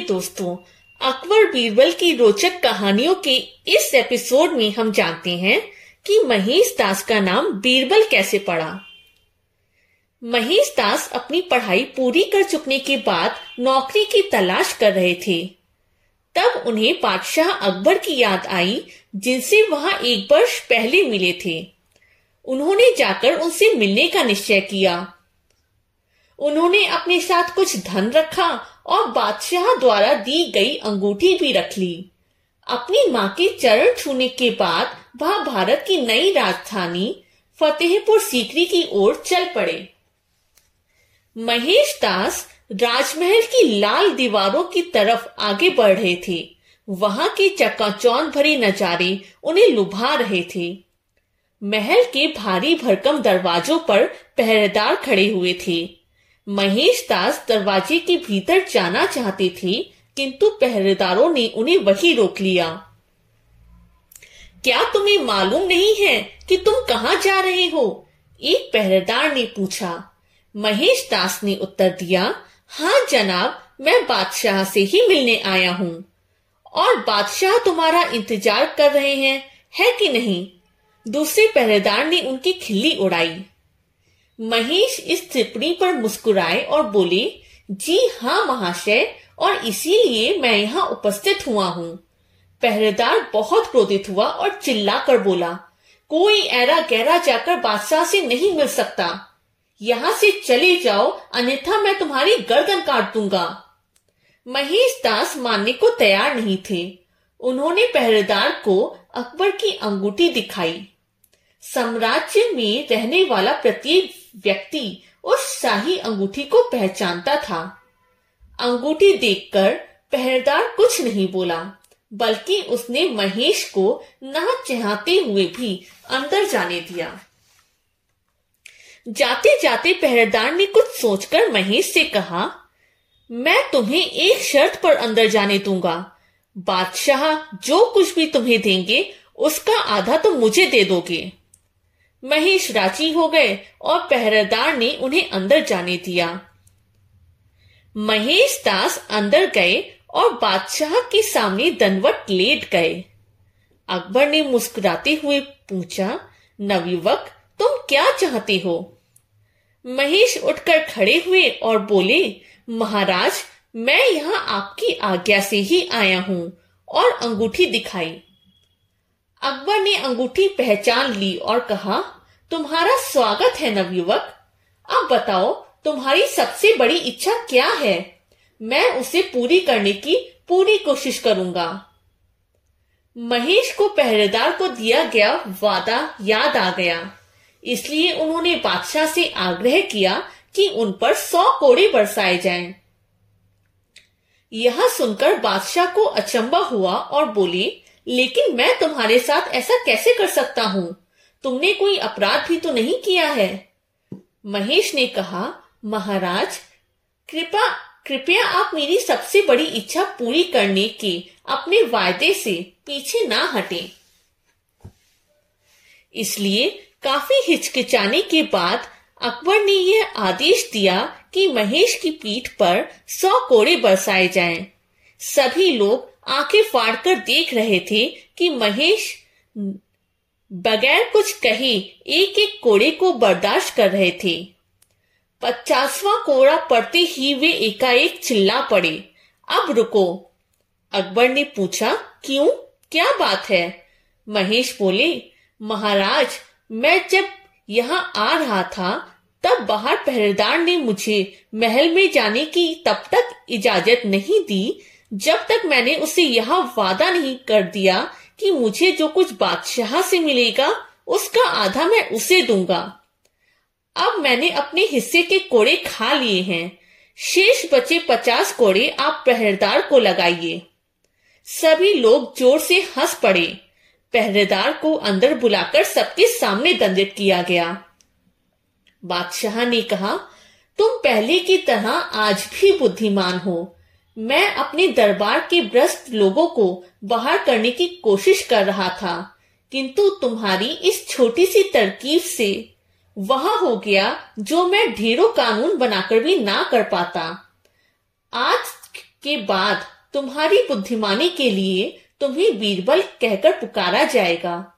दोस्तों, अकबर बीरबल की रोचक कहानियों के इस एपिसोड में हम जानते हैं कि महेश दास का नाम बीरबल कैसे पड़ा। महेश दास अपनी पढ़ाई पूरी कर चुकने के बाद नौकरी की तलाश कर रहे थे। तब उन्हें बादशाह अकबर की याद आई, जिनसे वहाँ एक वर्ष पहले मिले थे। उन्होंने जाकर उनसे मिलने का निश्चय किया। उन्होंने अपने साथ कुछ धन रखा और बादशाह द्वारा दी गई अंगूठी भी रख ली। अपनी माँ के चरण छूने के बाद वह भारत की नई राजधानी फतेहपुर सीकरी की ओर चल पड़े। महेश दास राजमहल की लाल दीवारों की तरफ़ आगे बढ़ रहे थे। वहाँ के चकाचौंध भरे नजारे उन्हें लुभा रहे थे। महल के भारी भरकम दरवाजों पर पहरेदार खड़े हुए थे। महेश दास दरवाजे के भीतर जाना चाहते थे, किंतु पहरेदारों ने उन्हें वही रोक लिया। क्या तुम्हें मालूम नहीं है कि तुम कहाँ जा रहे हो? एक पहरेदार ने पूछा। महेश दास ने उत्तर दिया हाँ जनाब, मैं बादशाह से ही मिलने आया हूँ। और बादशाह तुम्हारा इंतज़ार कर रहे हैं, है कि नहीं? दूसरे पहरेदार ने उनकी खिल्ली उड़ाई। महेश इस टिप्पणी पर मुस्कुराए और बोले, जी हाँ महाशय, और इसीलिए मैं यहाँ उपस्थित हुआ हूँ। पहरेदार बहुत क्रोधित हुआ और चिल्ला कर बोला, कोई ऐरा गहरा जाकर बादशाह से नहीं मिल सकता। यहाँ से चले जाओ, अन्यथा मैं तुम्हारी गर्दन काट दूँगा। महेश दास मानने को तैयार नहीं थे। उन्होंने पहरेदार को अकबर की अंगूठी दिखाई। साम्राज्य में रहने वाला प्रत्येक व्यक्ति उस शाही अंगूठी को पहचानता था। अंगूठी देखकर पहरेदार कुछ नहीं बोला, बल्कि उसने महेश को न चाहते हुए भी अंदर जाने दिया। जाते जाते पहरेदार ने कुछ सोचकर महेश से कहा, मैं तुम्हें एक शर्त पर अंदर जाने दूँगा। बादशाह जो कुछ भी तुम्हें देंगे, उसका आधा तो मुझे दे दोगे। महेश राज़ी हो गए और पहरेदार ने उन्हें अंदर जाने दिया। महेश दास अंदर गए और बादशाह के सामने दनवट लेट गए। अकबर ने मुस्कुराते हुए पूछा, नवयुवक, तुम क्या चाहते हो? महेश उठकर खड़े हुए और बोले, महाराज, मैं यहाँ आपकी आज्ञा से ही आया हूँ और अंगूठी दिखाई। अकबर ने अंगूठी पहचान ली और कहा, तुम्हारा स्वागत है नवयुवक अब बताओ, तुम्हारी सबसे बड़ी इच्छा क्या है? मैं उसे पूरी करने की पूरी कोशिश करूँगा। महेश को पहरेदार को दिया गया वादा याद आ गया। इसलिए उन्होंने बादशाह से आग्रह किया कि उन पर सौ कोड़े बरसाए जाएँ। यह सुनकर बादशाह को अचंबा हुआ और बोले लेकिन मैं तुम्हारे साथ ऐसा कैसे कर सकता हूँ? तुमने कोई अपराध भी तो नहीं किया है? महेश ने कहा, महाराज, कृपा, कृपया आप मेरी सबसे बड़ी इच्छा पूरी करने के अपने वायदे से पीछे ना हटें। इसलिए काफ़ी हिचकिचाने के बाद अकबर ने यह आदेश दिया कि महेश की पीठ पर सौ कोड़े बरसाए जाएँ। सभी लोग आँखें फाड़कर देख रहे थे कि महेश बगैर कुछ कहे एक एक कोड़े को बर्दाश्त कर रहे थे। पचासवा कोड़ा पड़ते ही वे एकाएक चिल्ला पड़े। अब रुको। अकबर ने पूछा, क्यों? क्या बात है? महेश बोले, महाराज, मैं जब यहाँ आ रहा था, तब बाहर पहरेदार ने मुझे महल में जाने की तब तक इजाज़त नहीं दी जब तक मैंने उसे यह वादा नहीं कर दिया कि मुझे जो कुछ बादशाह से मिलेगा, उसका आधा मैं उसे दूँगा। अब मैंने अपने हिस्से के कोड़े खा लिए हैं। शेष बचे पचास कोड़े आप पहरेदार को लगाइए। सभी लोग ज़ोर से हंस पड़े। पहरेदार को अंदर बुलाकर सबके सामने दंडित किया गया। बादशाह ने कहा, तुम पहले की तरह आज भी बुद्धिमान हो। मैं अपने दरबार के भ्रष्ट लोगों को बाहर करने की कोशिश कर रहा था, किंतु तुम्हारी इस छोटी सी तरकीब से वह हो गया जो मैं ढेरों कानून बनाकर भी ना कर पाता। आज के बाद तुम्हारी बुद्धिमानी के लिए तुम्हें बीरबल कहकर पुकारा जाएगा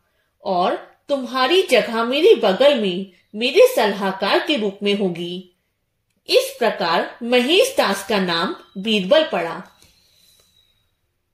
और तुम्हारी जगह मेरे बगल में मेरे सलाहकार के रूप में होगी। इस प्रकार महेश दास का नाम बीरबल पड़ा।